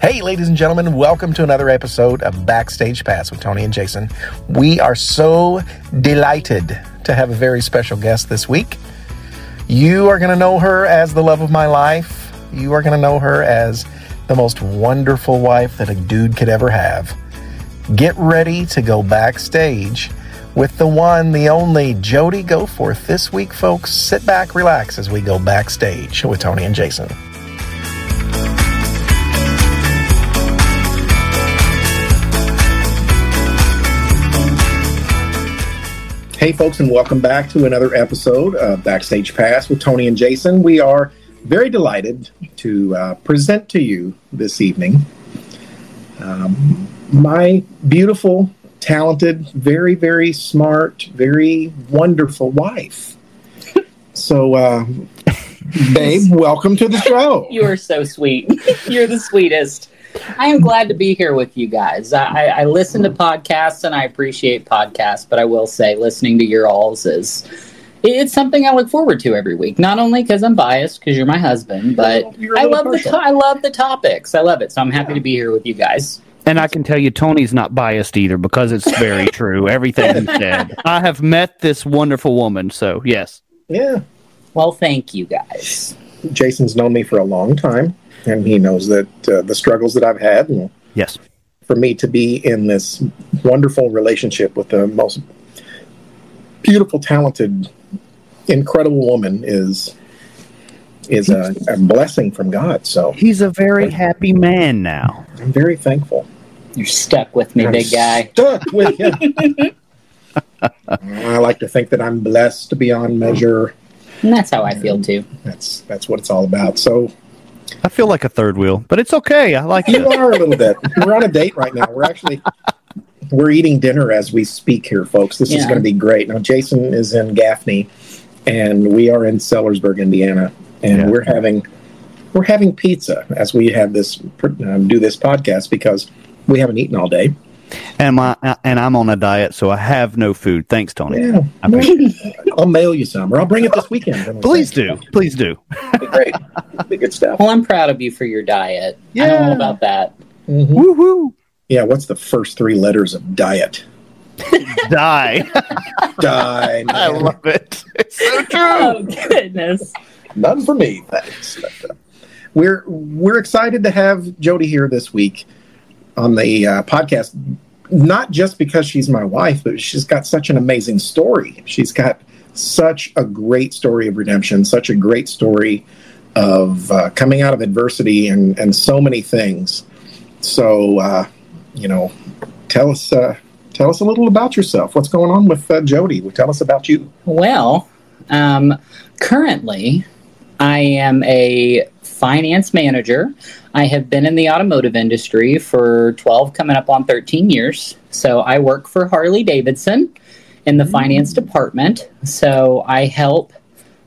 Hey, ladies and gentlemen, welcome to another episode of Backstage Pass with Tony and Jason. We are so delighted to have a very special guest this week. You are going to know her as the love of my life. You are going to know her as the most wonderful wife that a dude could ever have. Get ready to go backstage with the one, the only Jodie Goforth this week, folks. Sit back, relax as we go backstage with Tony and Jason. Hey, folks, and welcome back to another episode of Backstage Pass with Tony and Jason. We are very delighted to uh, present to you this evening um, my beautiful, talented, very, very smart, very wonderful wife. So, uh, babe, welcome to the show. You are so sweet. You're the sweetest. I am glad to be here with you guys. I, I listen to podcasts and I appreciate podcasts, but I will say listening to your alls is it's something I look forward to every week. Not only because I'm biased because you're my husband, but You're a I little love the I love the topics. I love it, so I'm happy to be here with you guys. And I can tell you, Tony's not biased either because it's very true. Everything he said. I have met this wonderful woman, so yes. Yeah. Well, thank you guys. Jason's known me for a long time, and he knows that uh, the struggles that I've had, and Yes. for me to be in this wonderful relationship with the most beautiful, talented, incredible woman is is a, a blessing from God. So He's a very happy man now. I'm very thankful. You're stuck with me, I'm big guy. Stuck with you. I like to think that I'm blessed beyond measure. And that's how I feel too. That's that's what it's all about. So I feel like a third wheel, but it's okay. I like it. you it. are a little bit. We're on a date right now. We're actually we're eating dinner as we speak here, folks. This is going to be great. Now Jason is in Gaffney, and we are in Sellersburg, Indiana, and Yeah. we're having we're having pizza as we have this um, do this podcast because we haven't eaten all day. And my and I'm on a diet, so I have no food. Thanks, Tony. Yeah, I appreciate it. I'll mail you some, or I'll bring it this weekend. Please do. Please do. Be great. Be good stuff. Well, I'm proud of you for your diet. I know Yeah. all about that. Mhm. Woohoo! Yeah, what's the first three letters of diet? Die. Die. I love it. It's so true. Oh goodness. None for me, thanks. We're we're excited to have Jodie here this week on the uh, podcast. Not just because she's my wife, but she's got such an amazing story. She's got such a great story of redemption, such a great story of uh, coming out of adversity and and so many things. So, uh, you know, tell us uh, tell us a little about yourself. What's going on with uh, Jodie? Tell us about you. Well, um, currently, I am a finance manager. I have been in the automotive industry for 12, coming up on 13 years. So I work for Harley Davidson in the finance department. So I help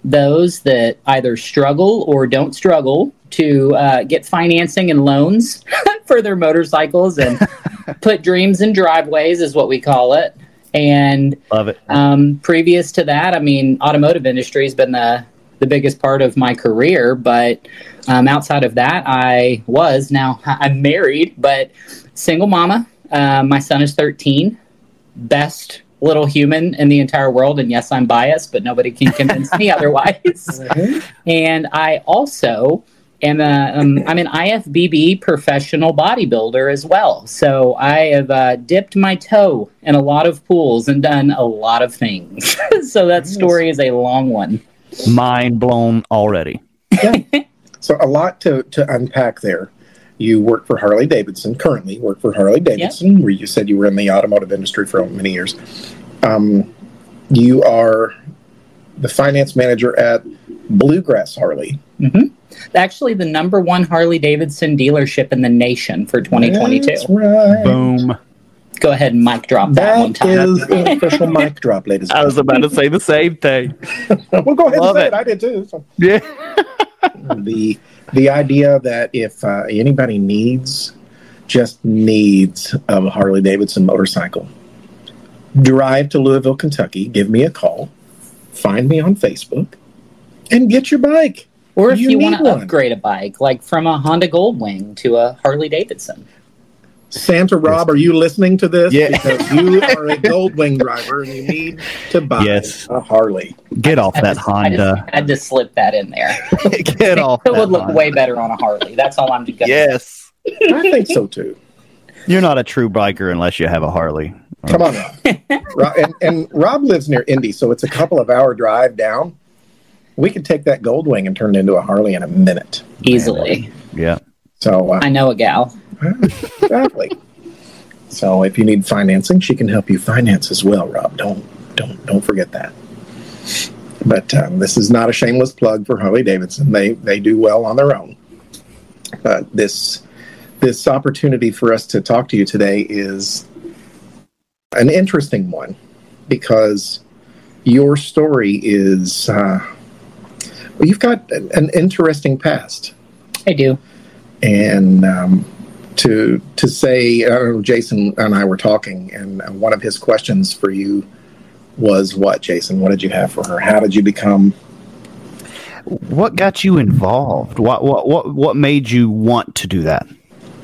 those that either struggle or don't struggle to uh, get financing and loans for their motorcycles and put dreams in driveways, is what we call it. And Love it. um, previous to that, I mean, automotive industry has been the the biggest part of my career. But um, outside of that, I was now I'm married, but single mama. Uh, my son is 13. Best little human in the entire world, and yes, I'm biased, but nobody can convince me otherwise. And I also am a, um, I'm an IFBB professional bodybuilder as well. So I have uh, dipped my toe in a lot of pools and done a lot of things. so that story is a long one. Mind blown already. So a lot to, to unpack there. You work for Harley Davidson, currently work for Harley Davidson, where you said you were in the automotive industry for many years. Um, you are the finance manager at Bluegrass Harley. Actually, the number one Harley Davidson dealership in the nation for 2022. That's right. Boom. Go ahead and mic drop that, one time. is an official mic drop, ladies. I was about to say the same thing. well, go ahead Love and say it. it. I did too. So Yeah. the the idea that if uh, anybody needs, just needs a Harley Davidson motorcycle, drive to Louisville, Kentucky, give me a call, find me on Facebook, and get your bike. Or if You you, want need to upgrade a bike, like from a Honda Goldwing to a Harley Davidson. Santa Rob, are you listening to this? Yeah. Because you are a Goldwing driver and you need to buy Yes. a Harley. Get off I that just- I just Honda. had to slip that in there. Get off it that would look Honda. way better on a Harley. That's all I'm gonna Yes. I think so too. You're not a true biker unless you have a Harley. Come on, Rob. Rob and, and Rob lives near Indy, so it's a couple of hour drive down. We could take that Goldwing and turn it into a Harley in a minute. easily. Yeah. So uh, I know a gal. Exactly. So if you need financing, she can help you finance as well, Rob. Don't don't don't forget that. But um, this is not a shameless plug for Harley Davidson. They they do well on their own. But this this opportunity for us to talk to you today is an interesting one because your story is uh, well, you've got an, an interesting past I do. and um, to to say, I don't know, Jason and I were talking, and one of his questions for you was what, Jason? What did you have for her? How did you become? What got you involved? What what what what made you want to do that?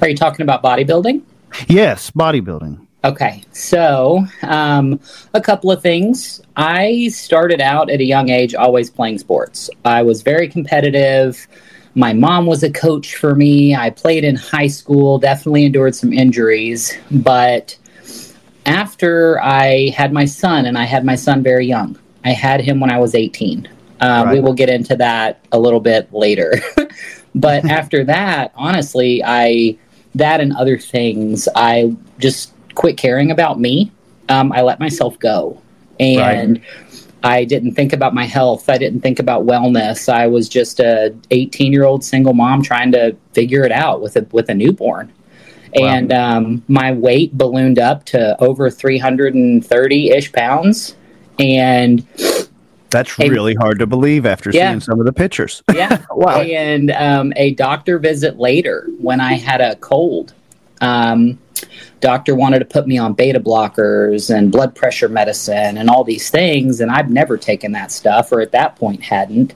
Are you talking about bodybuilding? Yes, bodybuilding. Okay, so um, a couple of things. I started out at a young age always playing sports. I was very competitive. My mom was a coach for me. I played in high school, definitely endured some injuries. But after I had my son, and I had my son very young, I had him when I was 18. Uh, We will get into that a little bit later. but after that, honestly, I that and other things, I just quit caring about me. Um, I let myself go, and I didn't think about my health. I didn't think about wellness. I was just a 18 year old single mom trying to figure it out with a with a newborn. Wow. And um, my weight ballooned up to over 330 ish pounds. And That's really hard to believe after Yeah. seeing some of the pictures. yeah, Wow. And um, a doctor visit later when I had a cold. Um, doctor wanted to put me on beta blockers and blood pressure medicine and all these things, and I've never taken that stuff, or at that point hadn't.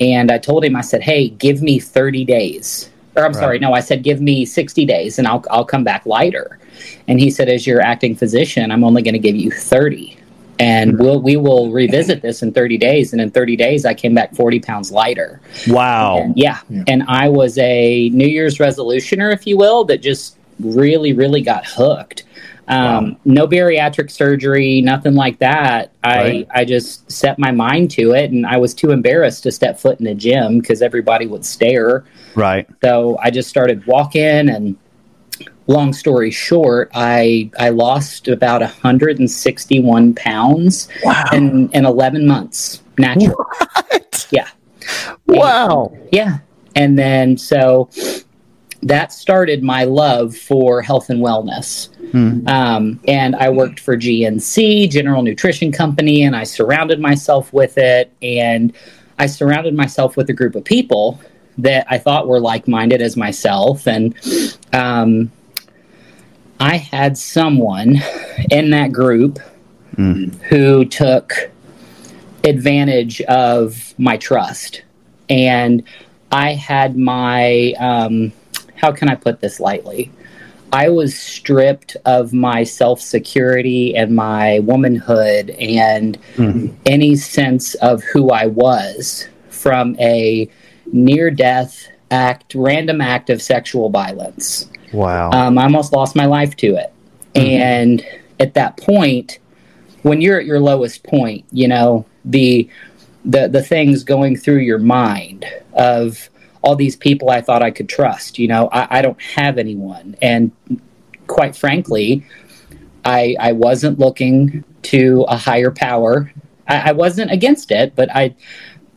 And I told him, I said, "Hey, give me 30 days." Or I'm Right. sorry, no, I said, "Give me 60 days, and I'll I'll come back lighter." And he said, "As your acting physician, I'm only going to give you 30." And we'll we will revisit this in 30 days. And in 30 days, I came back 40 pounds lighter. Wow. And yeah. Yeah. And I was a New Year's resolutioner, if you will, that just really, really got hooked. Um, No bariatric surgery, nothing like that. I, Right. I just set my mind to it, and I was too embarrassed to step foot in a gym because everybody would stare. Right. So I just started walking, and long story short, I I lost about 161 pounds Wow. in in 11 months, natural. What? Yeah. Wow. Yeah. And then so that started my love for health and wellness. Hmm. Um, and I worked for GNC, General Nutrition Company, and I surrounded myself with it. And I surrounded myself with a group of people that I thought were like minded as myself. And um, I had someone in that group Hmm. who took advantage of my trust. And I had my, um, how can I put this lightly? I was stripped of my self security and my womanhood and Mhm. any sense of who I was from a near death act, random act of sexual violence. Wow. Um, I almost lost my life to it. And at that point, when you're at your lowest point, you know, the the the things going through your mind of all these people I thought I could trust, you know, I, I don't have anyone. And quite frankly, I I wasn't looking to a higher power. I, I wasn't against it, but I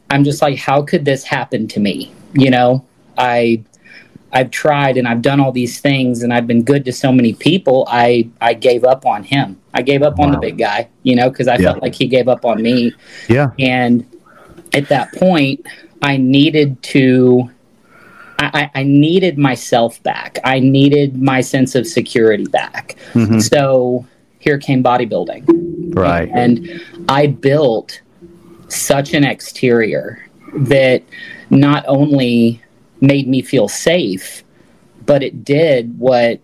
I'm just like, how could this happen to me? You know, I I've tried and I've done all these things and I've been good to so many people. I I gave up on him. I gave up on the big guy, you know, because I Yeah. felt like he gave up on me. yeah. And at that point, I needed to. I, I needed myself back. I needed my sense of security back. Mhm. So here came bodybuilding. Right. And I built such an exterior that not only made me feel safe, but it did what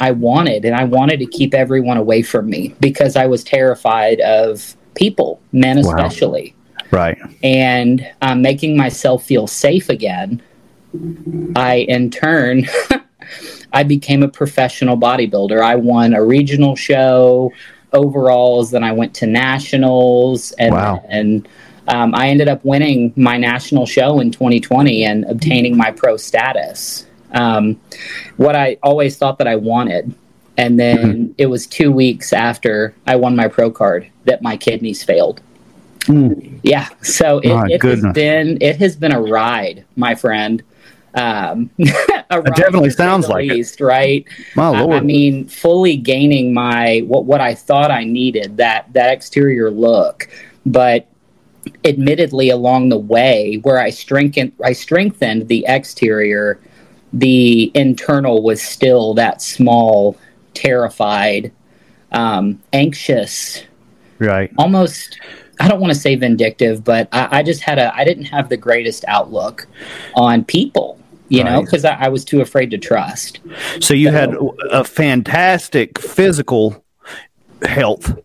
I wanted, and I wanted to keep everyone away from me because I was terrified of people, men Wow. Right. and um, making myself feel safe again. I, in turn, I became a professional bodybuilder. I won a regional show, overalls, then I went to nationals, and Wow. and um, I ended up winning my national show in 2020 and obtaining my pro status. Um, what I always thought that I wanted. And then it was two weeks after I won my pro card that my kidneys failed. Yeah, so it, it has been it has been a ride, my friend. Um, a ride definitely sounds like it. least, right? My I, lord. I mean, fully gaining my what what I thought I needed that that exterior look, but admittedly along the way where I strengthened I strengthened the exterior, the internal was still that small, terrified, um, anxious, right. almost I don't want to say vindictive, but I, I just had a I didn't have the greatest outlook on people, you know, because I, I was too afraid to trust. So you had a fantastic physical health,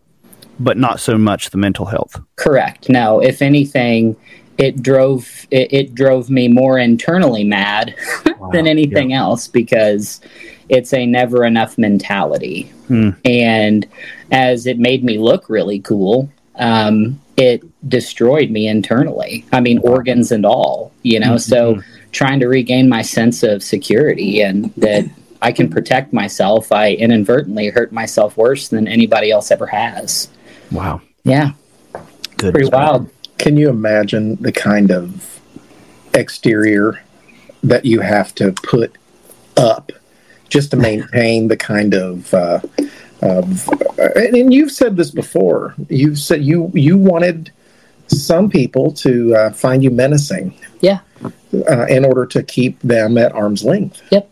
but not so much the mental health. Correct. No, if anything, it drove it, it drove me more internally mad than anything else because it's a never enough mentality. Hmm. And as it made me look really cool, um, it destroyed me internally. I mean, organs and all, you know. So trying to regain my sense of security and that I can protect myself, I inadvertently hurt myself worse than anybody else ever has. Wow. Yeah, Good. pretty wild. Can you imagine the kind of exterior that you have to put up just to maintain the kind of uh, of and, and you've said this before. You've said you you wanted some people to uh, find you menacing Yeah. uh, in order to keep them at arm's length. Yep.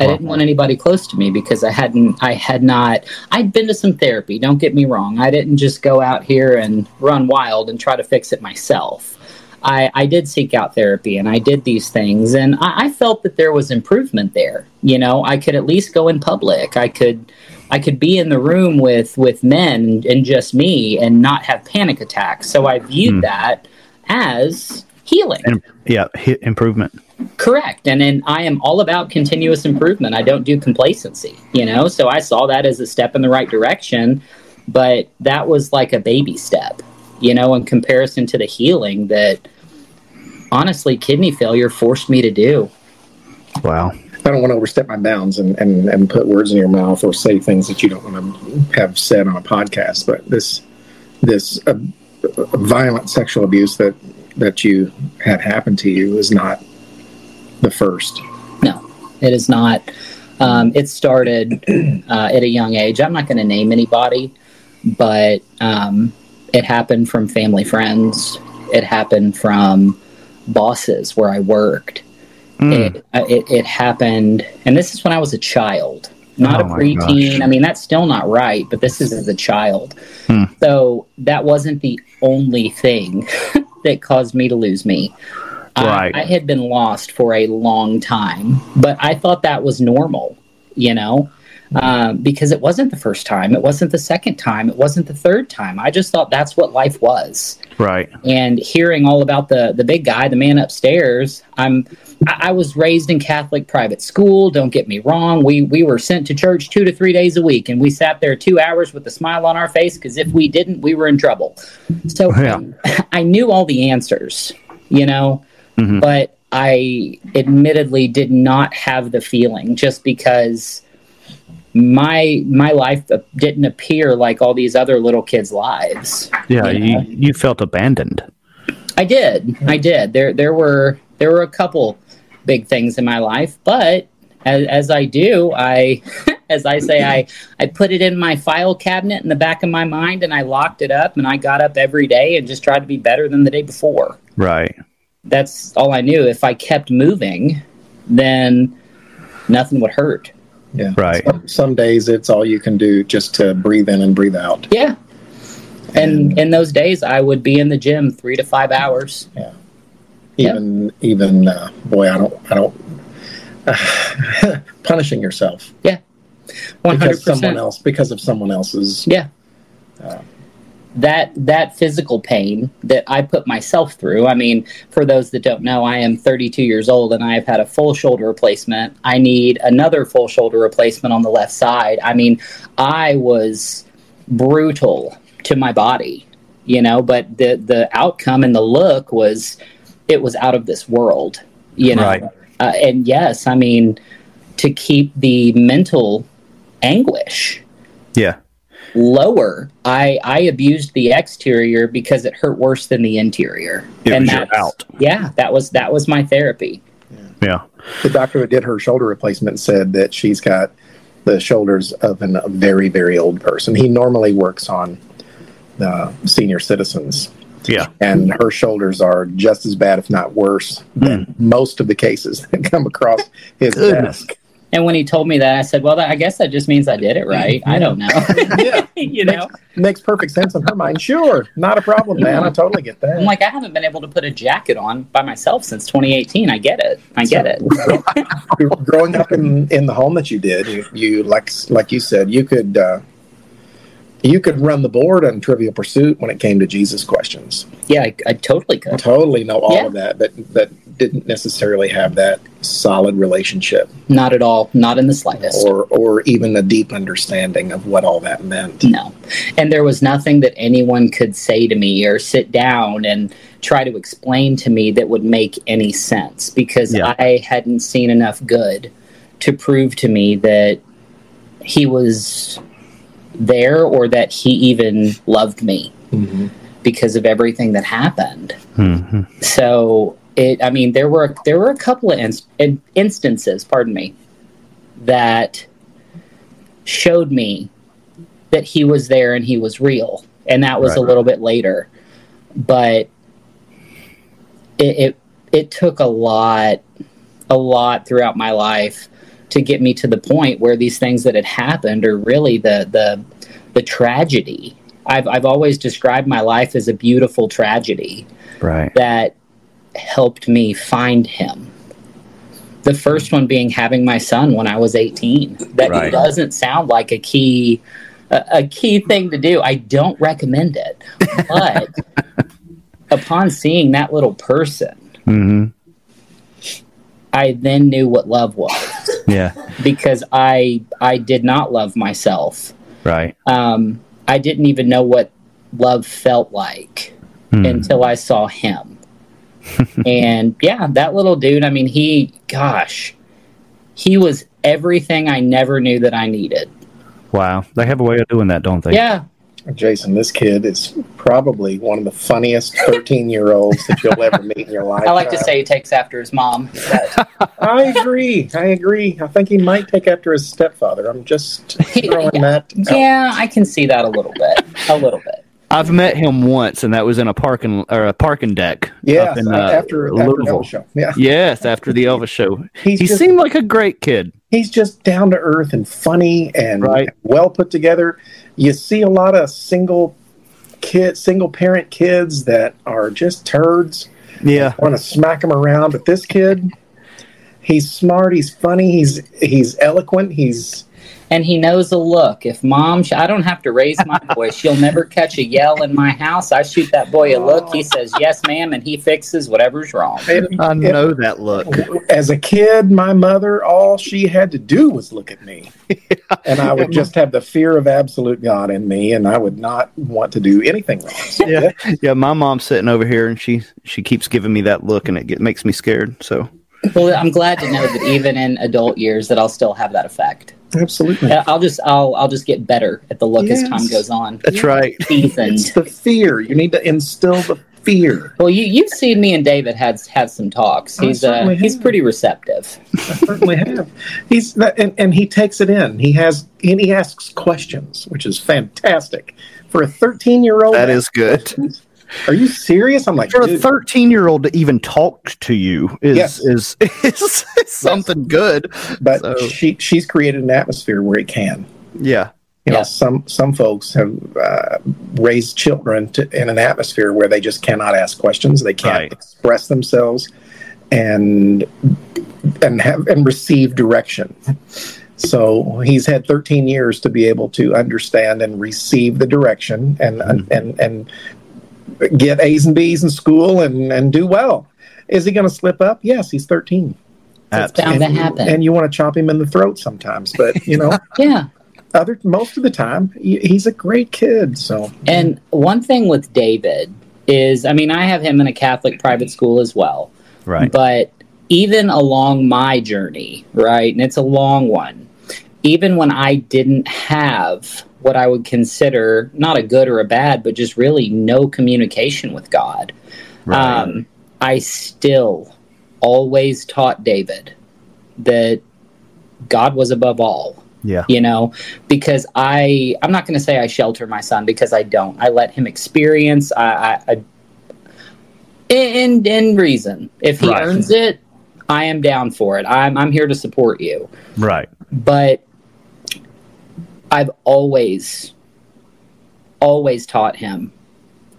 I didn't want anybody close to me because I hadn't I had not I'd been to some therapy, don't get me wrong. I didn't just go out here and run wild and try to fix it myself. I, I did seek out therapy and I did these things and I, I felt that there was improvement there. You know, I could at least go in public. I could I could be in the room with with men and just me and not have panic attacks. So I viewed Hmm. that as healing. And yeah, improvement. Correct. And then I am all about continuous improvement. I don't do complacency, you know? So I saw that as a step in the right direction, but that was like a baby step, you know, in comparison to the healing that honestly kidney failure forced me to do. Wow. I don't want to overstep my bounds and, and, and put words in your mouth or say things that you don't want to have said on a podcast. But this this uh, violent sexual abuse that that you had happen to you is not the first. No, it is not. Um, it started uh, at a young age. I'm not going to name anybody, but um, it happened from family friends. It happened from bosses where I worked. Mm. It, uh, it it happened, and this is when I was a child, not Oh a preteen. gosh. I mean, that's still not right, but this is as a child. Hmm. So that wasn't the only thing that caused me to lose me. I- Right. I, had been lost for a long time, but I thought that was normal, you know, um, because it wasn't the first time, it wasn't the second time, it wasn't the third time. I just thought that's what life was Right. and hearing all about the the big guy, the man upstairs. I'm I, I was raised in Catholic private school. Don't get me wrong. We we were sent to church two to three days a week, and we sat there two hours with a smile on our face because if we didn't, we were in trouble. So Yeah. I knew all the answers, you know, Mhm. but I admittedly did not have the feeling just because my my life didn't appear like all these other little kids' lives. Yeah. You know? You, you felt abandoned. I did. I did. There there were there were a couple big things in my life, but as, as I do, I as I say I I put it in my file cabinet in the back of my mind and I locked it up and I got up every day and just tried to be better than the day before. Right. That's all I knew. If I kept moving, then nothing would hurt. Yeah. Right. Some, some days it's all you can do just to breathe in and breathe out. Yeah. And in those days I would be in the gym 3 to 5 hours. Yeah, Even even uh, boy, I don't I don't punishing yourself Yeah. 100%. because someone else because of someone else's. Yeah. Uh, that that physical pain that I put myself through. I mean, for those that don't know, I am 32 years old and I have had a full shoulder replacement. I need another full shoulder replacement on the left side. I mean, I was brutal to my body, you know, but the the outcome and the look was it was out of this world, you know. Right. Uh, and yes, I mean to keep the mental anguish Yeah. Lower. I I abused the exterior because it hurt worse than the interior. It was your that's- out. Yeah, that was that was my therapy. Yeah. the doctor who did her shoulder replacement said that she's got the shoulders of an, a very very old person. He normally works on uh, senior citizens, Yeah. and her shoulders are just as bad, if not worse, than most of the cases that come across his Goodness. desk. And when he told me that, I said, "Well, that, I guess that just means I did it right. I don't know." Yeah. you know, Makes perfect sense in her mind. Sure, not a problem, man. I totally get that. I'm like, I haven't been able to put a jacket on by myself since 2018. I get it. I get it. growing up in, in the home that you did, you, you like like you said, you could uh, you could run the board on Trivial Pursuit when it came to Jesus questions. Yeah, I, I totally could. Totally know all Yeah. of that, but but didn't necessarily have that solid relationship Not at all. Not in the slightest. or or even a deep understanding of what all that meant. No. And there was nothing that anyone could say to me or sit down and try to explain to me that would make any sense because Yeah. I hadn't seen enough good to prove to me that he was there or that he even loved me Mhm. because of everything that happened. hmm So it, I mean, there were there were a couple of inst- instances, pardon me, that showed me that he was there and he was real, and that was a Right. little bit later. But it, it it took a lot, a lot throughout my life to get me to the point where these things that had happened are really the the the tragedy. I've I've always described my life as a beautiful tragedy Right. that helped me find him. The first one being having my son when I was 18. That Right. doesn't sound like a key a, a key thing to do. I don't recommend it. But upon seeing that little person, hmm I then knew what love was Yeah. because I I did not love myself. Right. Um, I didn't even know what love felt like. Hmm. until I saw him. and yeah, that little dude, I mean, he, gosh, he was everything I never knew that I needed. Wow. They have a way of doing that, don't they? Yeah. Jason, this kid is probably one of the funniest 13 year olds that you'll ever meet in your life. I like to say he takes after his mom. I agree. I agree. I think he might take after his stepfather. I'm just throwing that. out. yeah, I can see that a little bit. A little bit. I've met him once, and that was in a parking or a parking deck. Yeah, in, uh, after, after Louisville. Elvis show. Yeah, Yes, after the Elvis show. he's He just, seemed like a great kid. he's just down to earth and funny and Right. well put together. You see a lot of single kid, single parent kids that are just turds. Yeah. Want to smack them around, but this kid, he's smart. He's funny. He's he's eloquent. He's And he knows a look. If mom, sh- I don't have to raise my voice. She'll never catch a yell in my house. I shoot that boy a look. He says, yes, ma'am, and he fixes whatever's wrong. I know that look. as a kid, my mother, all she had to do was look at me. And I would just have the fear of absolute God in me, and I would not want to do anything wrong. So, Yeah. Yeah, my mom's sitting over here, and she she keeps giving me that look, and it get, makes me scared. So Well, I'm glad to know that even in adult years, that I'll still have that effect. Absolutely. Uh, I'll just, I'll, I'll just get better at the look as time goes on. that's right. Seasoned. It's the fear. You need to instill the fear. Well, you, you've seen me and David had have some talks. He's uh, he's pretty receptive. I certainly have. He's that, and, and he takes it in. He has and he asks questions, which is fantastic for a 13 year old. That is good. Are you serious? I'm like, For a 13 year old to even talk to you is Yes. is, is something good. but so- she she's created an atmosphere where he can. Yeah. You know, some some folks have uh, raised children to, in an atmosphere where they just cannot ask questions, they can't Right. express themselves, and and have and receive direction. So he's had 13 years to be able to understand and receive the direction and Mm-hmm. and and get A's and B's in school and and do well. Is he going to slip up? Yes, he's 13. It's bound to and, happen. and you want to chop him in the throat sometimes, but you know, yeah. other most of the time he's a great kid. So And one thing with David is, I mean, I have him in a Catholic private school as well. Right. But even along my journey, right, and it's a long one, even when I didn't have what I would consider not a good or a bad, but just really no communication with God, Right. um, I still always taught David that God was above all yeah. you know because i i'm not going to say i shelter my son because i don't i let him experience i i, I in in reason if he Right. earns it i am down for it i'm i'm here to support you Right. but i've always always taught him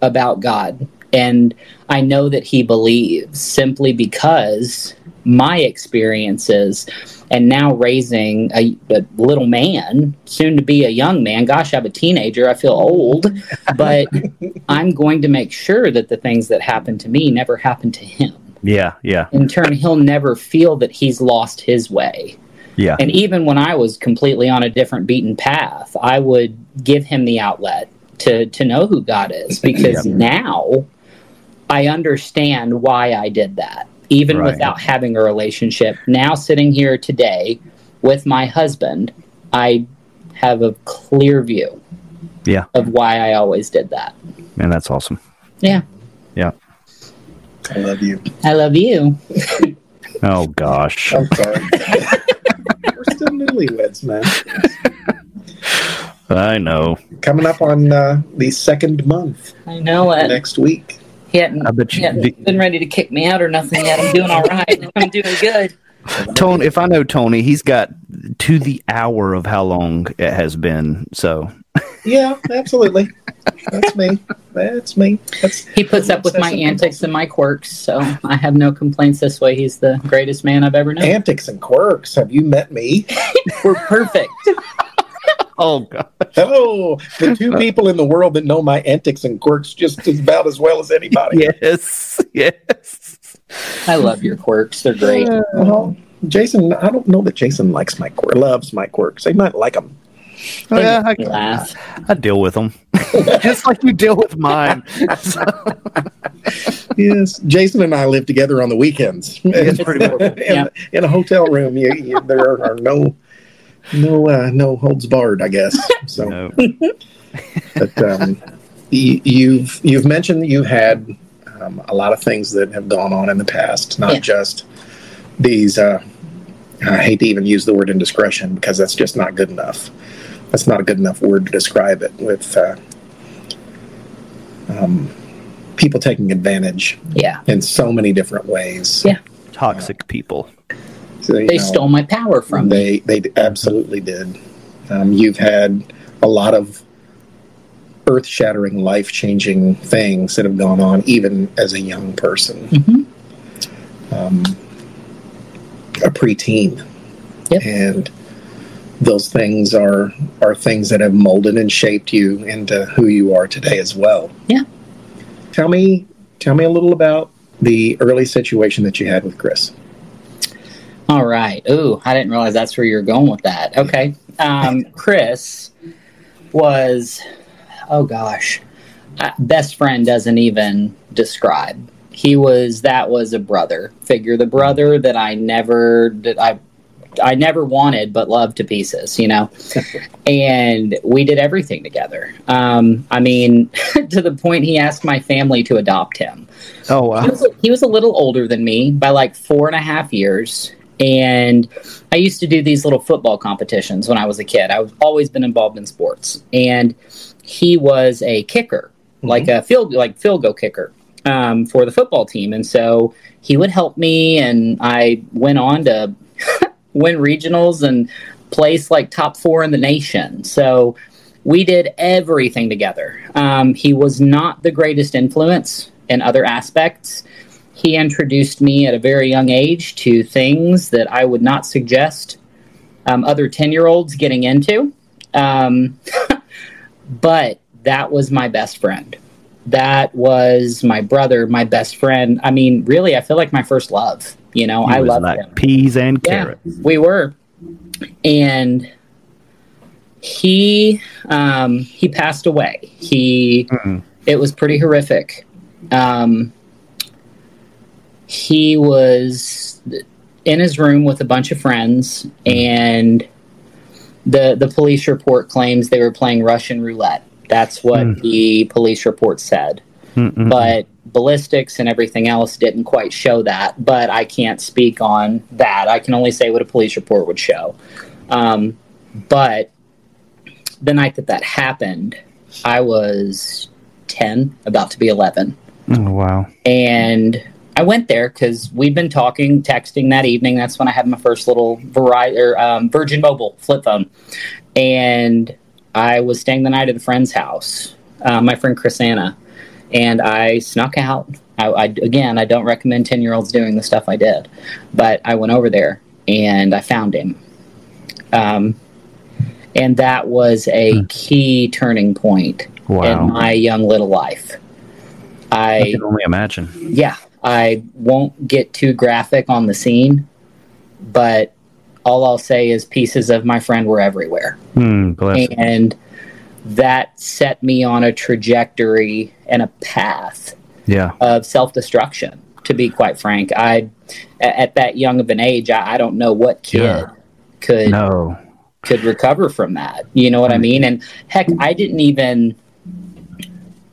about god. And i know that he believes simply because my experiences and now raising a, a little man soon to be a young man. Gosh i'm a teenager. I feel old. But i'm going to make sure that the things that happen to me never happen to him. Yeah. Yeah. in turn he'll never feel that he's lost his way Yeah. and even when I was completely on a different beaten path, I would give him the outlet to to know who God is because now I understand why I did that. Even Right. without having a relationship. Now sitting here today with my husband, I have a clear view Yeah. of why I always did that. Man, that's awesome. Yeah. Yeah. I love you. I love you. Oh gosh. I'm sorry. We're still newlyweds, man. I know. Coming up on uh, the second month I know it. next week. He hadn't, I bet you- he hadn't been ready to kick me out or nothing yet. I'm doing all right. I'm doing good. Tony, if I know Tony, he's got to the hour of how long it has been. So Yeah, absolutely. That's me. That's me. That's He puts up with my antics and my quirks, so I have no complaints this way. He's the greatest man I've ever known. antics and quirks. Have you met me? We're perfect. Oh god. Hello, oh, the two uh, people in the world that know my antics and quirks just about as well as anybody. Yes. Yes. I love your quirks. They're great. Uh, well, Jason, I don't know that Jason likes my quirks, loves my quirks. He might like them. Oh, yeah, I, Laugh. I deal with them. Just like you deal with mine. Yes, Jason and I live together on the weekends. Yes, pretty much. in, Yeah. in a hotel room, you, you, there are no no uh, no holds barred, I guess. So, No. but um, you, you've you've mentioned that you had um, a lot of things that have gone on in the past, not Yeah. just these. Uh, I hate to even use the word indiscretion because that's just not good enough. That's not a good enough word to describe it. With uh, um, people taking advantage Yeah. in so many different ways. Yeah. Toxic people so, they know, stole my power from me. They they absolutely did. Um, you've had a lot of earth shattering, life changing things that have gone on, even as a young person, Mhm. um, a preteen, Yep. and those things are are things that have molded and shaped you into who you are today as well. Yeah. Tell me, tell me a little about the early situation that you had with Chris. All right. Ooh, I didn't realize that's where you're going with that. Okay. Um, Chris was, oh gosh, uh, best friend doesn't even describe. He was that was a brother figure, the brother that I never that I I never wanted but loved to pieces, you know. and we did everything together. Um, I mean, to the point he asked my family to adopt him Oh he wow. was, he was a little older than me by like four and a half years and i used to do these little football competitions when i was a kid i've always been involved in sports and he was a kicker like a field like field goal kicker um, for the football team and so he would help me and i went on to win regionals and place like top four in the nation so we did everything together. Um, he was not the greatest influence in other aspects. He introduced me at a very young age to things that I would not suggest um, other 10 year olds getting into. Um, but that was my best friend. That was my brother, my best friend. I mean, really, I feel like my first love. You know, He I love like him. peas and Yeah, carrots. we were, and he um, he passed away. He Mm-mm. it was pretty horrific. Um, he was in his room with a bunch of friends, and the the police report claims they were playing Russian roulette. That's what Hmm. the police report said Mm-mm. but ballistics and everything else didn't quite show that. But I can't speak on that. I can only say what a police report would show. Um, but the night that that happened, I was 10, about to be 11. Oh, wow. And I went there because we'd been talking, texting that evening. That's when I had my first little Verizon um, Virgin Mobile flip phone, and I was staying the night at a friend's house, uh, my friend Chris Anna, and I snuck out. I, I again, I don't recommend ten year olds doing the stuff I did, but I went over there and I found him, um, and that was a Hmm. key turning point Wow. in my young little life. I I can only imagine. yeah, I won't get too graphic on the scene, but all I'll say is pieces of my friend were everywhere. Hmm, you. And that set me on a trajectory and a path Yeah. of self destruction, to be quite frank. I, at that young of an age, I, I don't know what kid Yeah. could No. could recover from that. You know what I mean? And heck, I didn't even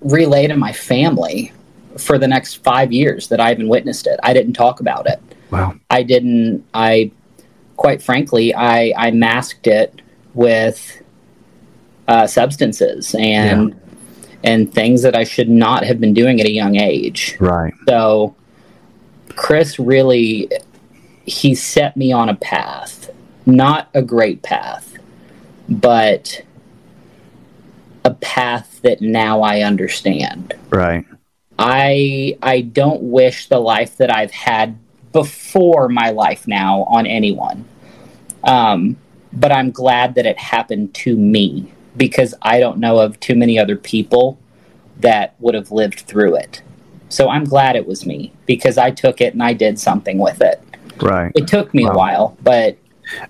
relay to my family for the next five years that I even witnessed it. I didn't talk about it. Wow. I didn't. I, quite frankly, I I masked it with uh, substances and and things that I should not have been doing at a young age. Right. So Chris really he set me on a path. Not a great path, but a path that now I understand. Right. I I don't wish the life that I've had before my life now on anyone. Um, but I'm glad that it happened to me because I don't know of too many other people that would have lived through it. So I'm glad it was me because I took it and I did something with it. Right. It took me a while, but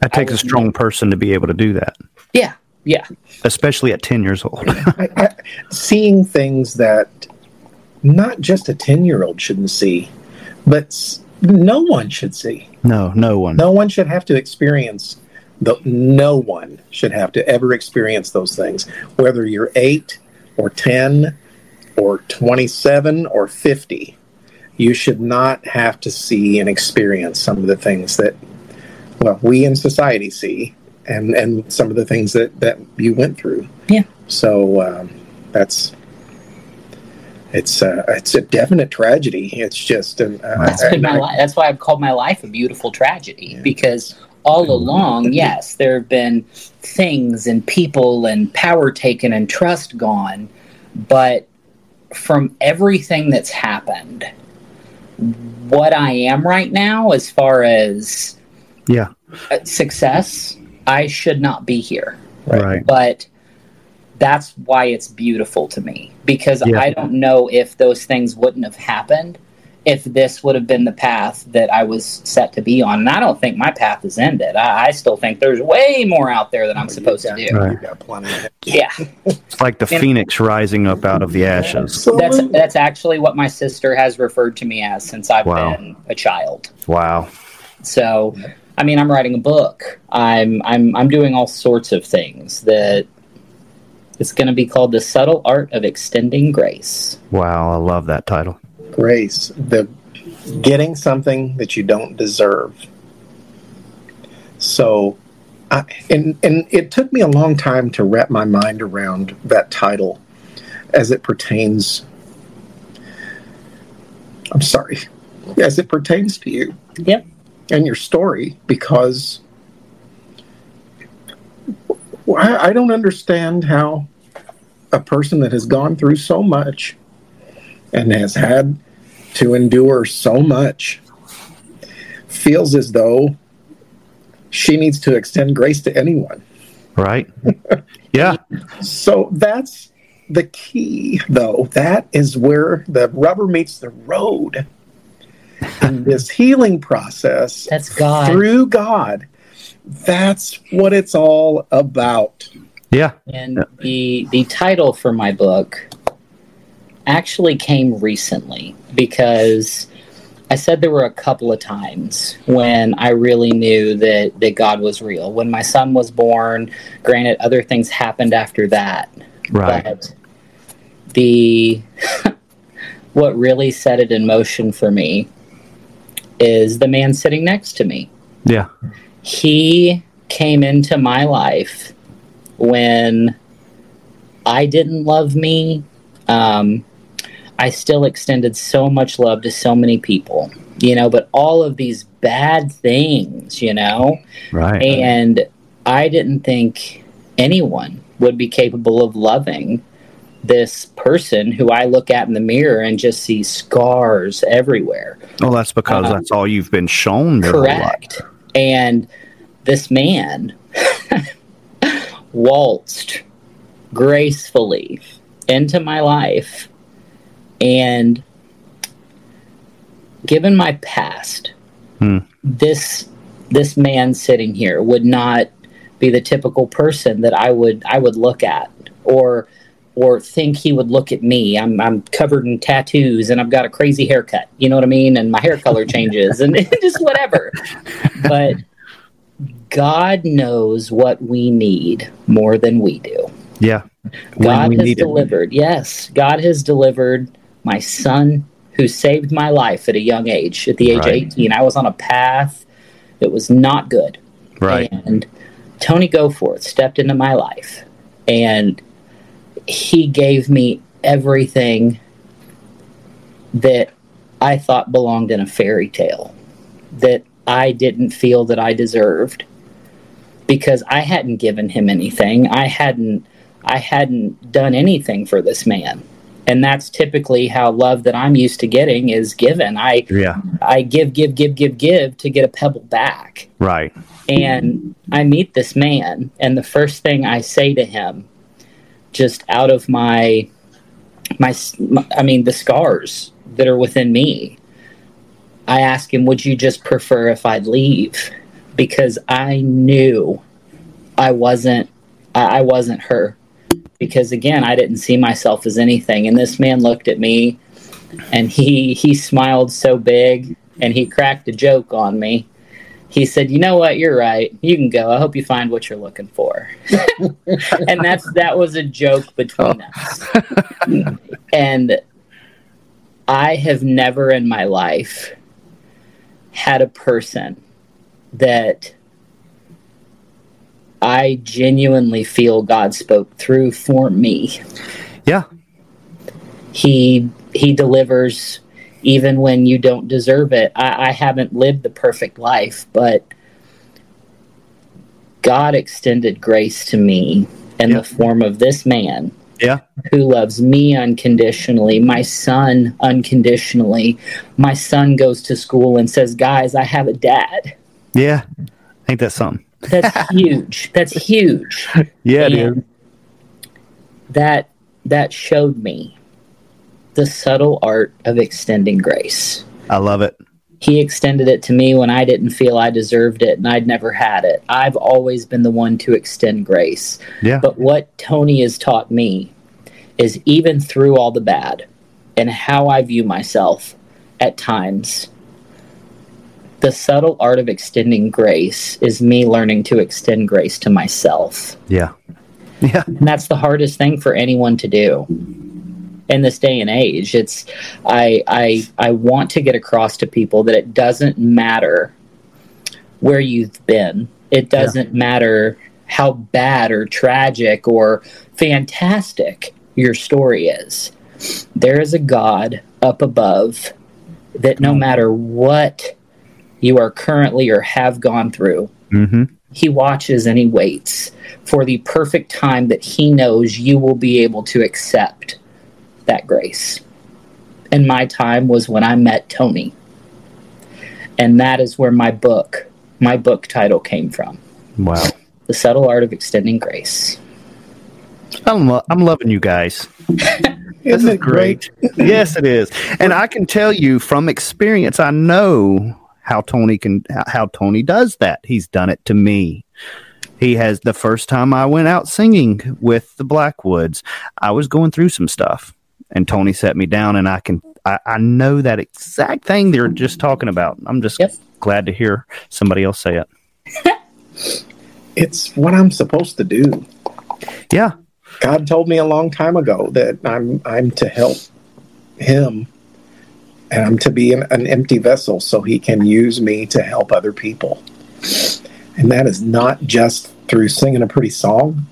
It takes a was- strong person to be able to do that, yeah, yeah, especially at 10 years old. I, I, seeing things that not just a 10 year old shouldn't see, but s- no one should see. no, no one. No one should have to experience. The, no one should have to ever experience those things, whether you're eight or 10 or 27 or 50. You should not have to see and experience some of the things that, well, we in society see and, and some of the things that, that you went through. Yeah. So um, that's. It's uh, it's a definite tragedy. It's just an, uh, that's been my I- life. That's why I've called my life a beautiful tragedy Yeah. because all along, yes, there have been things and people and power taken and trust gone, but from everything that's happened, what I am right now, as far as Yeah. uh, success, I should not be here. Right. But that's why it's beautiful to me because Yeah. I don't know if those things wouldn't have happened if this would have been the path that I was set to be on. And I don't think my path is ended. I, I still think there's way more out there that I'm supposed to do. Right. You got plenty. Yeah, It's like the And- phoenix rising up out of the ashes. that's that's actually what my sister has referred to me as since I've Wow. been a child. Wow. So, I mean, I'm writing a book. I'm I'm I'm doing all sorts of things that it's going to be called the subtle art of extending grace. Wow. I love that title. grace the getting something that you don't deserve so I, and and it took me a long time to wrap my mind around that title as it pertains i'm sorry as it pertains to you Yep. and your story because I, I don't understand how a person that has gone through so much and has had to endure so much feels as though she needs to extend grace to anyone. Right. yeah. So that's the key, though. That is where the rubber meets the road in this healing process. That's God. Through God. That's what it's all about. Yeah. And the the title for my book actually came recently because I said there were a couple of times when I really knew that, that God was real. When my son was born, granted, other things happened after that. Right. But the what really set it in motion for me is the man sitting next to me. Yeah. He came into my life when I didn't love me. Um, I still extended so much love to so many people, you know, but all of these bad things, you know, Right. and I didn't think anyone would be capable of loving this person who I look at in the mirror and just see scars everywhere. well, that's because Uh, that's all you've been shown. Correct. And this man waltzed gracefully into my life. And given my past, Hmm. this this man sitting here would not be the typical person that I would I would look at or or think he would look at me. I'm I'm covered in tattoos and I've got a crazy haircut. You know what I mean? And my hair color changes and just whatever. But God knows what we need more than we do. Yeah. God has need it. delivered. Yes, God has delivered my son who saved my life at a young age. At the age Right. of 18, I was on a path that was not good. Right. And Tony Goforth stepped into my life and he gave me everything that I thought belonged in a fairy tale that I didn't feel that I deserved because I hadn't given him anything. I hadn't I hadn't done anything for this man. And that's typically how love that I'm used to getting is given. I Yeah. I give give give give give to get a pebble back Right. and I meet this man, and the first thing I say to him, just out of my, my, my, I mean, the scars that are within me, I asked him, "Would you just prefer if I'd leave?" Because I knew I wasn't, I, I wasn't her. Because again, I didn't see myself as anything, and this man looked at me, and he he smiled so big, and he cracked a joke on me he said, "You know what? You're right. You can go. I hope you find what you're looking for." and that's that was a joke between oh. us. and I have never in my life had a person that I genuinely feel God spoke through for me. Yeah. He he delivers even when you don't deserve it. I, I haven't lived the perfect life, but God extended grace to me in the form of this man Yeah. who loves me unconditionally, my son unconditionally. My son goes to school and says, Guys, I have a dad. Yeah. I think that's something? That's huge. That's huge. Yeah, And is. That that showed me the subtle art of extending grace. I love it. He extended it to me when I didn't feel I deserved it and I'd never had it. I've always been the one to extend grace. Yeah. But what Tony has taught me is even through all the bad and how I view myself at times, the subtle art of extending grace is me learning to extend grace to myself. yeah. Yeah. And that's the hardest thing for anyone to do in this day and age. It's I I I want to get across to people that it doesn't matter where you've been. It doesn't matter how bad or tragic or fantastic your story is. There is a God up above that no matter what you are currently or have gone through, Mm-hmm. He watches and he waits for the perfect time that he knows you will be able to accept that grace. And my time was when I met Tony. And that is where my book, my book title came from. Wow. The Subtle Art of Extending Grace. I'm, lo- I'm loving you guys. this Isn't it great? yes, it is. And I can tell you from experience, I know how Tony can how Tony does that. He's done it to me. He has the first time I went out singing with the Blackwoods, I was going through some stuff. And Tony set me down and I can I, I know that exact thing they're just talking about. I'm just Yep. glad to hear somebody else say it. It's what I'm supposed to do. Yeah. God told me a long time ago that I'm I'm to help Him, and I'm to be an, an empty vessel so He can use me to help other people. And that is not just through singing a pretty song.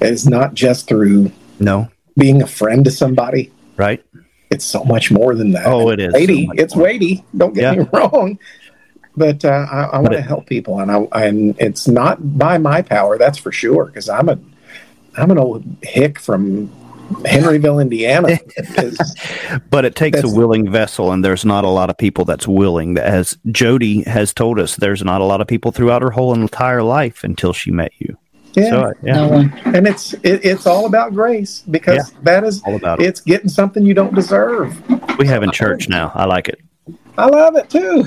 It is not just through No. Being a friend to somebody. Right? It's so much more than that. Oh, it is weighty. so it's more. weighty. Don't get Yeah. me wrong. But uh, I, I want to help people, and I and it's not by my power, that's for sure. Because I'm a I'm an old hick from Henryville, Indiana. Is- But it takes a willing vessel, and there's not a lot of people that's willing. As Jodie has told us, there's not a lot of people throughout her whole entire life until she met you. Yeah, So, yeah, No one. and it's it, it's all about grace because that is all about it. it's getting something you don't deserve. We have in church now. I like it. I love it too.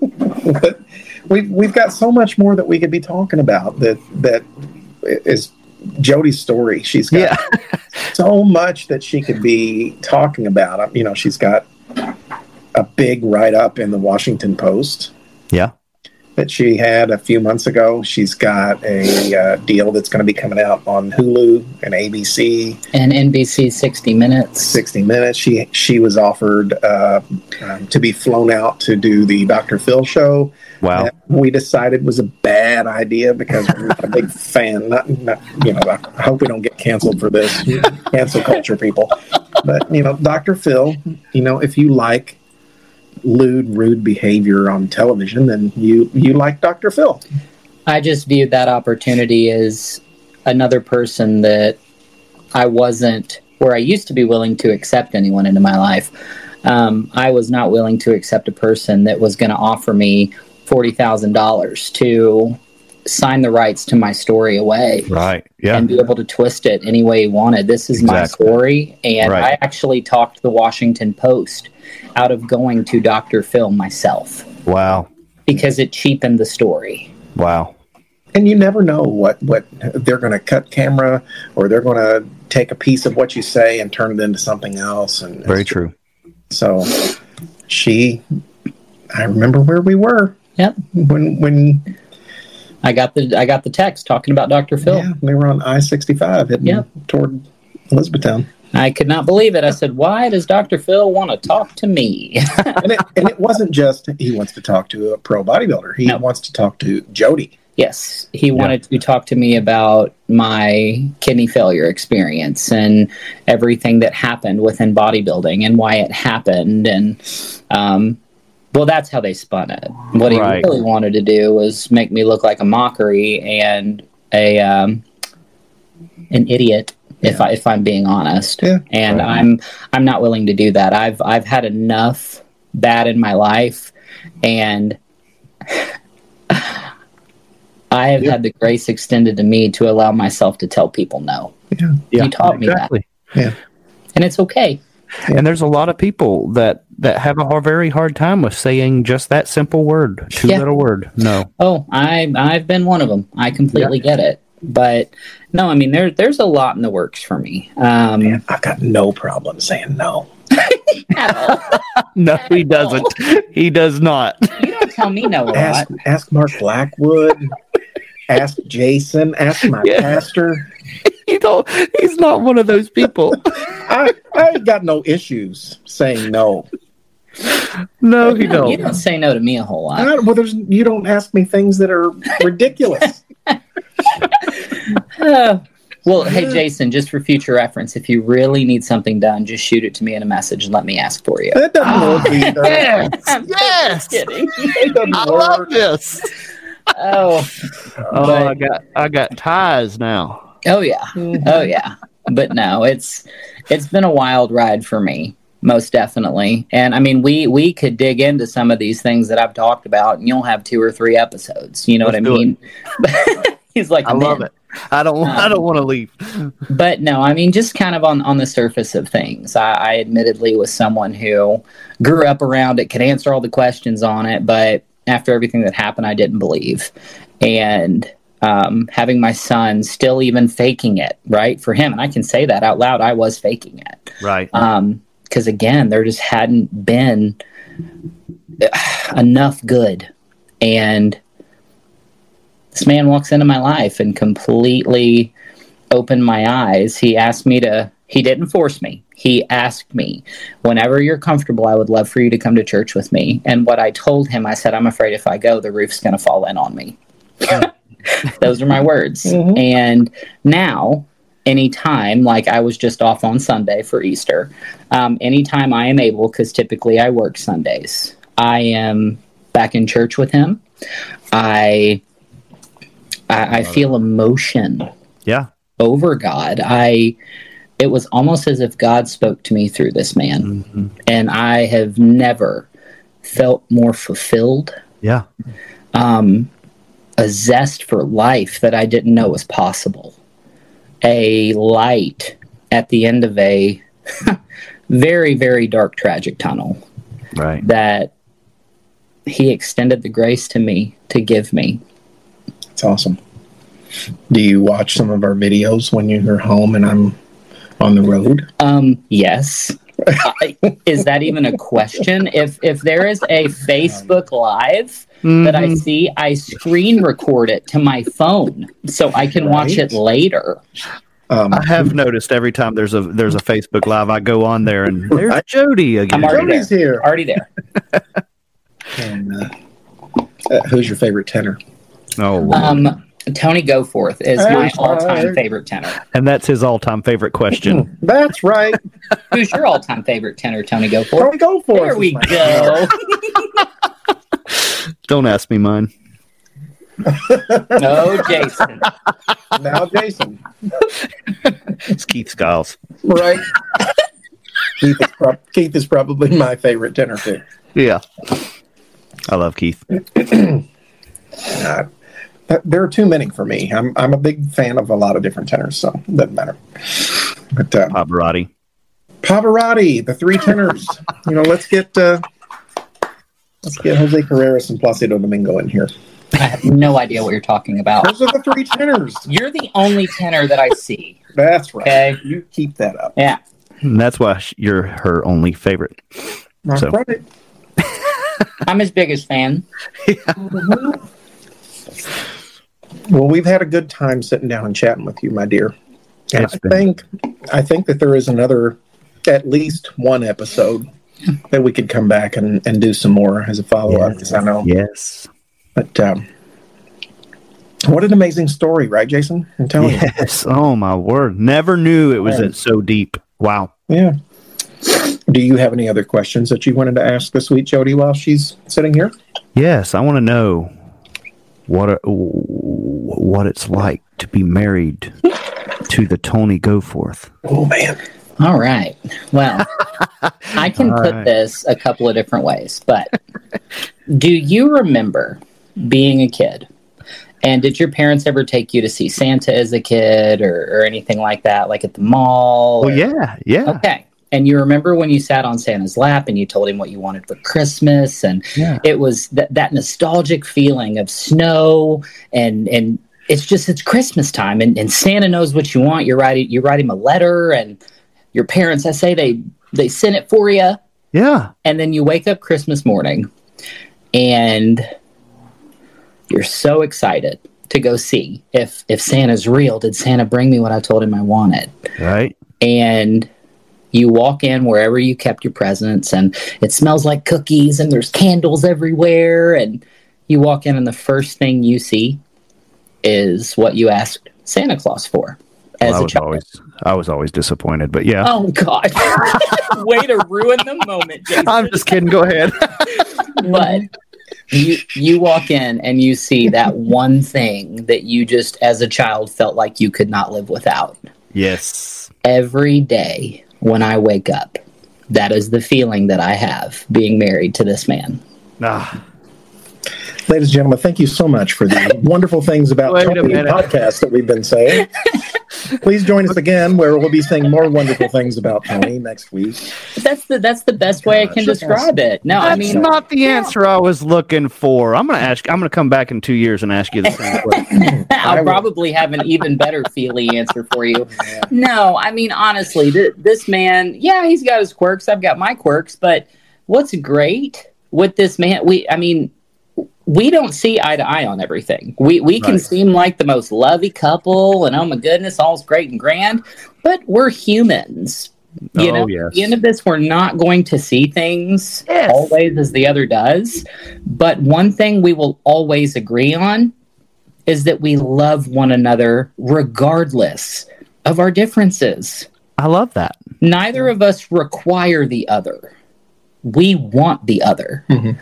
but we've we've got so much more that we could be talking about that that is Jodie's story. She's got Yeah. so much that she could be talking about. Um, You know, she's got a big write up in the Washington Post Yeah. That she had a few months ago. She's got a uh, deal that's going to be coming out on Hulu and ABC. And NBC 60 Minutes. 60 Minutes. She she was offered uh, um, to be flown out to do the Dr. Phil show. Wow. That we decided was a bad idea because we're not a big fan. Not, not, you know, I hope we don't get canceled for this. Cancel culture, people. But you know, Dr. Phil. You know, if you like lewd, rude behavior on television, then you you like Dr. Phil. I just viewed that opportunity as another person that I wasn't where I used to be willing to accept anyone into my life. Um, I was not willing to accept a person that was going to offer me forty thousand dollars to sign the rights to my story away Right. Yeah. and be able to twist it any way he wanted. This is my story, and Right. I actually talked the Washington Post out of going to Dr. Phil myself Wow. because it cheapened the story. Wow. and you never know what what they're going to cut camera or they're going to take a piece of what you say and turn it into something else and Very true. so she i remember where we were Yep. when when I got the I got the text talking about Dr. Phil. yeah, we were on i-65 heading Yeah. toward elizabethtown I could not believe it. I said, "Why does Dr. Phil want to talk to me?" and it, and it wasn't just he wants to talk to a pro bodybuilder he No. wants to talk to jodie yes, he wanted to talk to me about my kidney failure experience and everything that happened within bodybuilding and why it happened and um well, that's how they spun it. What he Right. really wanted to do was make me look like a mockery and a um, an idiot, if I if I'm being honest. Yeah. And Right. I'm I'm not willing to do that. I've I've had enough bad in my life, and I have Yeah. had the grace extended to me to allow myself to tell people no, Yeah. He taught me that. exactly. and it's okay. And there's a lot of people that that have a hard, very hard time with saying just that simple word, two Yeah. little word. No. Oh, I I've been one of them. I completely get it. But no, I mean there there's a lot in the works for me. Um, Man, i've got no problem saying no No, he doesn't. He does not. you don't tell me no a lot. ask ask mark blackwood ask jason ask my Yeah. pastor He don't, he's not one of those people. I, I ain't got no issues saying no. No, he No, you don't. You don't say no to me a whole lot. I, well, there's you don't ask me things that are ridiculous. Uh, well, hey Jason, just for future reference, if you really need something done, just shoot it to me in a message and let me ask for you. that doesn't work either. Yes, yes. Kidding. It doesn't I work. love this. oh, Oh, But- I got I got ties now. Oh yeah, mm-hmm. oh yeah. But no, it's it's been a wild ride for me, most definitely. And I mean, we we could dig into some of these things that I've talked about, and you'll have two or three episodes. You know Let's what I mean? He's like, I love it. I don't I don't um, want to leave. but no, I mean, just kind of on on the surface of things. I, I admittedly was someone who grew up around it, could answer all the questions on it, but after everything that happened, I didn't believe. And um, having my son still even faking it, right for him, and I can say that out loud. I was faking it Right. because again, there just hadn't been enough good, and this man walks into my life and completely opened my eyes. He asked me to. He didn't force me. He asked me, whenever you're comfortable, I would love for you to come to church with me. And what I told him, I said, I'm afraid if I go, the roof's going to fall in on me. Those are my words. Mhm. And now, anytime, like I was just off on Sunday for Easter, um, anytime I am able, because typically I work Sundays, I am back in church with him. I I, I feel emotion Yeah. over God. I it was almost as if God spoke to me through this man, Mhm. and I have never felt more fulfilled. Yeah. Um, a zest for life that I didn't know was possible. A light at the end of a very, very dark, tragic tunnel Right. that he extended the grace to me to give me. It's awesome. Do you watch some of our videos when you're home and I'm on the road? Um, yes. I, is that even a question? If if there is a Facebook Live that I Mhm. see, I screen record it to my phone so I can watch it later. Um, I have noticed every time there's a there's a Facebook live, I go on there and there's Jodie again. I'm already Jodie's here. Already there. And, uh, uh, who's your favorite tenor? Oh, Lord. Um, Tony Goforth is my all-time right. favorite tenor. and that's his all-time favorite question. That's right. Who's your all-time favorite tenor, Tony Goforth? Tony, go for There it. we go. Don't ask me mine. no, Jason. Now, Jason. It's Keith Skiles. Right. Keith, is prob- Keith is probably my favorite tenor too. Yeah. I love Keith. There are too many for me. I'm I'm a big fan of a lot of different tenors, so it doesn't matter. But uh, Pavarotti. Pavarotti, the three tenors. you know, let's get uh, let's get Jose Carreras and Placido Domingo in here. I have no idea what you're talking about. Those are the three tenors. You're the only tenor that I see. That's right. Okay. You keep that up. Yeah. And that's why you're her only favorite. That's So- I'm his biggest fan. Well, we've had a good time sitting down and chatting with you, my dear. And It's I been- think I think that there is another, at least one episode that we could come back and, and do some more as a follow up. Because I know, Yes. but um, what an amazing story, right, Jason? I'm telling Yes. Oh my word. Never knew it was Yeah. so deep. Wow. Yeah. Do you have any other questions that you wanted to ask the sweet Jodie while she's sitting here? Yes, I want to know what a, what it's like to be married to the Tony Goforth. Oh man, All right. Well, I can All put right. this a couple of different ways, but do you remember being a kid? And did your parents ever take you to see Santa as a kid or, or anything like that, like at the mall? Well, or- yeah, yeah, Okay. And you remember when you sat on Santa's lap and you told him what you wanted for Christmas and yeah. it was that that nostalgic feeling of snow and and it's just it's Christmas time and, and Santa knows what you want. You're writing you write him a letter and your parents I say they they send it for you Yeah. and then you wake up Christmas morning and you're so excited to go see if if Santa's real. Did Santa bring me what I told him I wanted? Right. and you walk in wherever you kept your presents and it smells like cookies and there's candles everywhere and you walk in and the first thing you see is what you asked Santa Claus for as Well, I a was child. always I was always disappointed, but yeah. Oh god. Way to ruin the moment, Jason. I'm just kidding. Go ahead. but you you walk in and you see that one thing that you just as a child felt like you could not live without Yes. every day when i wake up. That is the feeling that i have being married to this man. Ah, Ladies and gentlemen, thank you so much for the wonderful things about Wait Tony podcast that we've been saying. Please join us again where we'll be saying more wonderful things about Tony next week. that's the that's the best way i can Gosh. describe it no i that's mean not the answer I was looking for. I'm gonna ask. I'm gonna come back in two years and ask you the same question. I I'll probably have an even better feely answer for you. No, I mean honestly, th- this man, yeah, he's got his quirks. I've got my quirks, but what's great with this man, we, I mean, we don't see eye to eye on everything. We we can Right. seem like the most lovey couple, and oh my goodness, all's great and grand, but we're humans. You Oh, know, yes. at the end of this, we're not going to see things Yes. always as the other does. But one thing we will always agree on is that we love one another regardless of our differences. I love that. Neither of us require the other. We want the other. Mhm.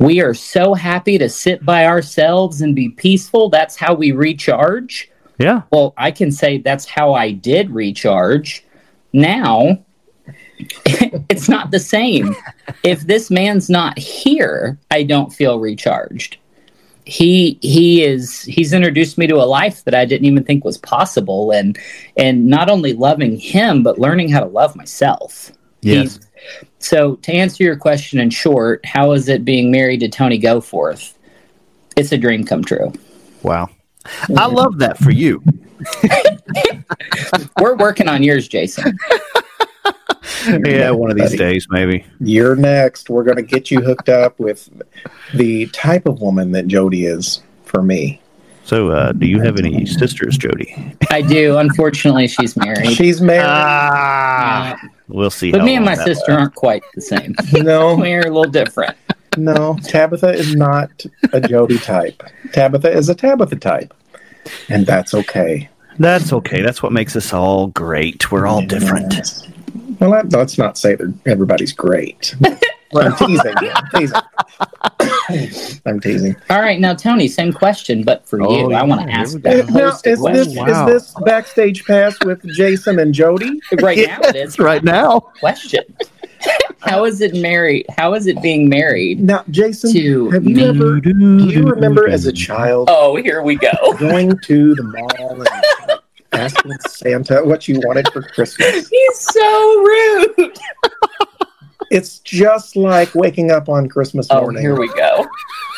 We are so happy to sit by ourselves and be peaceful. That's how we recharge. Yeah. Well, I can say that's how I did recharge. Now, it's not the same. if this man's not here, I don't feel recharged. He he is he's introduced me to a life that I didn't even think was possible and and not only loving him but learning how to love myself. Yes. He's- so to answer your question in short, how is it being married to Tony Goforth? It's a dream come true. Wow. I love that for you. We're working on yours, Jason. Yeah, one of these days, maybe. You're next. We're going to get you hooked up with the type of woman that Jodie is for me. So, uh, do you have any sisters, Jodie? I do. Unfortunately, she's married. She's married. Ah, we'll see. but how me and my that sister aren't quite the same. no, We're a little different. no. Tabitha is not a Jodie type. Tabitha is a Tabitha type. And that's okay. That's okay. That's what makes us all great. We're all different. Yes. Well, that, let's not say that everybody's great. I'm teasing. I'm teasing. I'm teasing. All right, now Tony, same question, but for Oh, you, I want to ask here that. Now, is this. Wow. is this backstage pass with Jason and Jodie? right now it is right now. question. how is it married? How is it being married Now, Jason, to have you me? ever? Do you remember as a child Oh, here we go. going to the mall and asking Santa what you wanted for Christmas? He's so rude. It's just like waking up on Christmas Oh, morning here we go.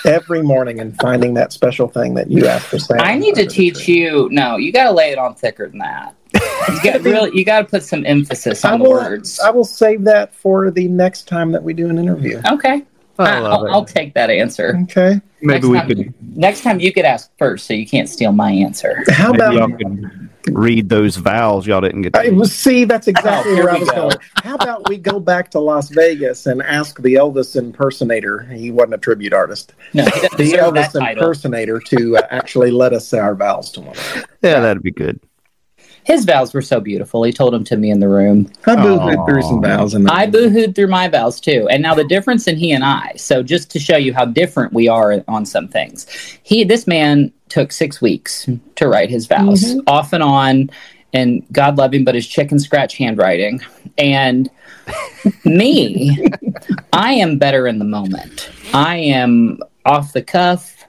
every morning and finding that special thing that you asked for Santa. I need to teach you. No, you got to lay it on thicker than that. You got really. You got to put some emphasis I on the will, words. I will save that for the next time that we do an interview. Okay, I I- love I'll, it. I'll take that answer. Okay. Maybe next we time, could. Next time you could ask first, so you can't steal my answer. How Maybe about y'all could read those vowels y'all didn't get. I To. was see that's exactly Oh, where I was going. How about we go back to Las Vegas and ask the Elvis impersonator? He wasn't a tribute artist. No, The Elvis impersonator to uh, actually let us say our vows to one another. Yeah, that'd be good. His vows were so beautiful. He told them to me in the room. I boohooed Aw. through some vows and I boohooed through my vows too. And now the difference in he and I. So just to show you how different we are on some things, he this man took six weeks to write his vows, Mhm. off and on. And God love him, but his chicken scratch handwriting. And me, I am better in the moment. I am off the cuff.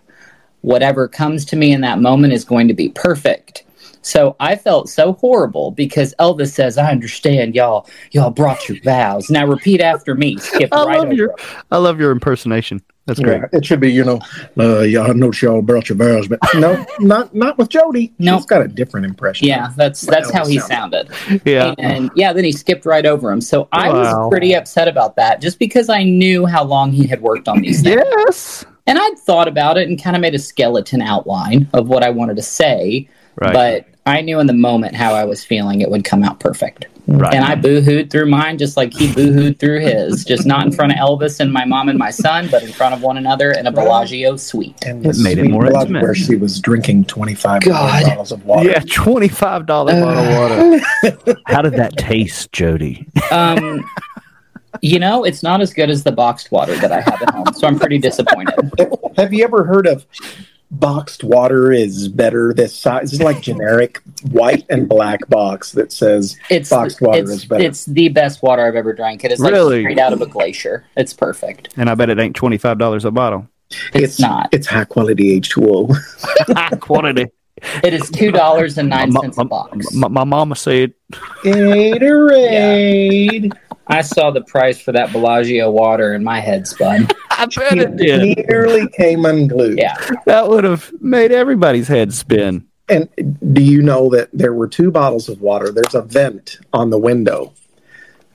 Whatever comes to me in that moment is going to be perfect. So I felt so horrible because Elvis says, "I understand, y'all. Y'all brought your vows. Now repeat after me." Skip I right love over. your, I love your impersonation. That's great. Yeah, it should be, you know, uh, yeah, I know y'all brought your vows, but no, not not with Jodie. Nope. She's got a different impression. Yeah, that's that's how he Elvis sounded. Yeah. And yeah, then he skipped right over him. So I Wow. was pretty upset about that, just because I knew how long he had worked on these things. Yes. And I'd thought about it and kind of made a skeleton outline of what I wanted to say. Right. But I knew in the moment how I was feeling it would come out perfect. right. And I boohooed through mine just like he boohooed through his. Just not in front of Elvis and my mom and my son, but in front of one another in a Bellagio suite. And It made it more intimate. where she was drinking 25 God. bottles of water. yeah, twenty five dollar bottle of water. How did that taste, Jodie? Um, You know, it's not as good as the boxed water that I have at home, so I'm pretty disappointed. Have you ever heard of boxed water is better this size? It's like generic white and black box that says It's boxed water it's, is better. it's the best water I've ever drank. It is like Really? straight out of a glacier. It's perfect. And I bet it ain't twenty five dollars a bottle. It's, not. It's high quality H2O. Quantity. It is two dollars and nine My, cents a box. my, my mama said, Gatorade. I saw the price for that Bellagio water and my head spun. "I bet it did." Nearly came unglued. Yeah. That would have made everybody's head spin. And do you know that there were two bottles of water? There's a vent on the window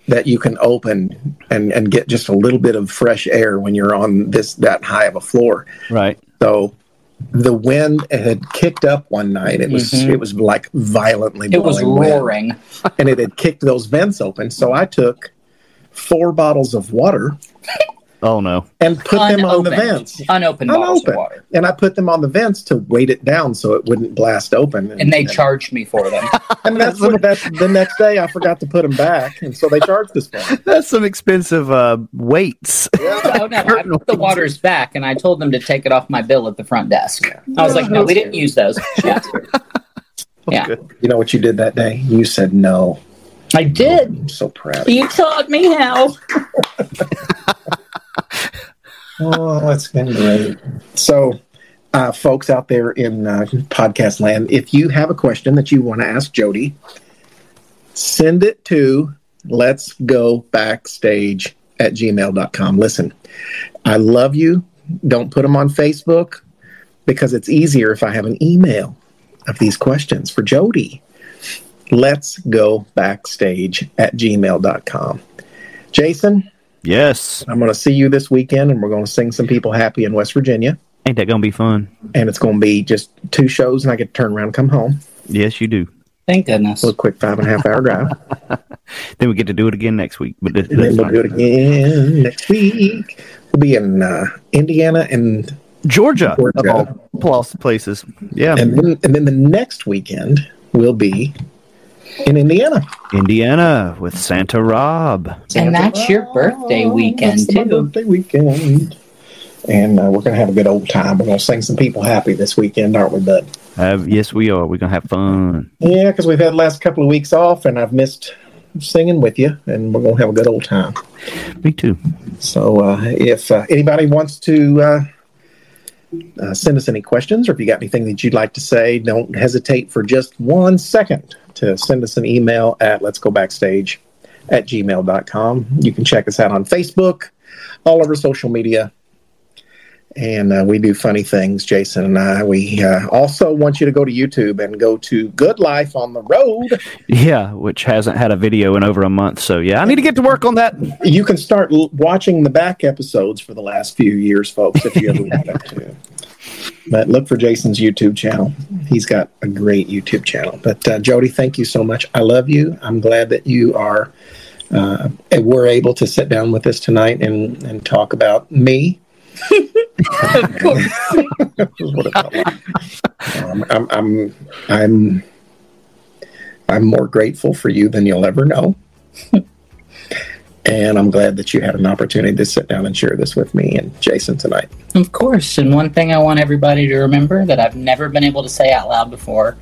that you can open and, and get just a little bit of fresh air when you're on this that high of a floor. Right. So the wind had kicked up one night. It was Mhm. it was like violently It was blowing wind. roaring. and it had kicked those vents open. So I took four bottles of water Oh no. and put them on the vents. Unopened bottles of water. And I put them on the vents to weight it down so it wouldn't blast open. And they charged me for them. And that's what that the next day I forgot to put them back, and so they charged us for them. That's some expensive uh, weights. oh no, I put the waters back and I told them to take it off my bill at the front desk. I was like, no, we didn't use those. Yeah. Yeah. Good. You know what you did that day? You said no. I did. I'm so proud. Of you. You taught me how. Oh, that's been great. So, uh, folks out there in uh, podcast land, if you have a question that you want to ask Jodie, send it to let's go backstage at gmail.com. Listen, I love you. Don't put them on Facebook because it's easier if I have an email of these questions for Jodie. Let's go backstage at gmail.com. Jason, Yes. I'm going to see you this weekend, and we're going to sing some people happy in West Virginia. Ain't that gonna be fun? And it's going to be just two shows, and I get to turn around and come home. Yes, you do. Thank goodness. A little quick five and a half hour drive. Then we get to do it again next week. But this, and then we'll do it again next week. We'll be in uh, Indiana, and Georgia, Georgia. of all plus places. Yeah, and then and then the next weekend will be in Indiana. Indiana with Santa Rob. And that's your birthday weekend, That's too. Birthday weekend, and uh, we're going to have a good old time. We're going to sing some people happy this weekend, aren't we, bud? Uh, yes, we are. We're gonna have fun. Yeah, because we've had the last couple of weeks off, and I've missed singing with you, and we're going to have a good old time. Me too. So, uh, if uh, anybody wants to uh, send us any questions, or if you got anything that you'd like to say, don't hesitate for just one second to send us an email at let's go backstage at gmail.com. You can check us out on Facebook, all over social media. And uh, we do funny things, Jason and I. We uh, also want you to go to YouTube and go to Good Life on the Road. Yeah, which hasn't had a video in over a month. So yeah, I need to get to work on that. You can start l- watching the back episodes for the last few years, folks, if you ever want to. But look for Jason's YouTube channel. He's got a great YouTube channel. But uh, Jodie, thank you so much. I love you. I'm glad that you are. Uh, we're able to sit down with us tonight and, and talk about me. Of course. is what it felt like. Um, I'm, I'm, I'm, I'm more grateful for you than you'll ever know. and I'm glad that you had an opportunity to sit down and share this with me and Jason tonight. Of course. And one thing I want everybody to remember that I've never been able to say out loud before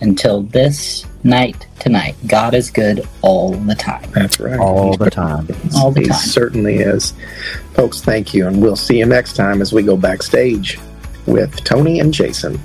until this night tonight God is good all the time. That's right. All the time. All the time. he time. certainly is. Folks, thank you. And we'll see you next time as we go backstage with Tony and Jason.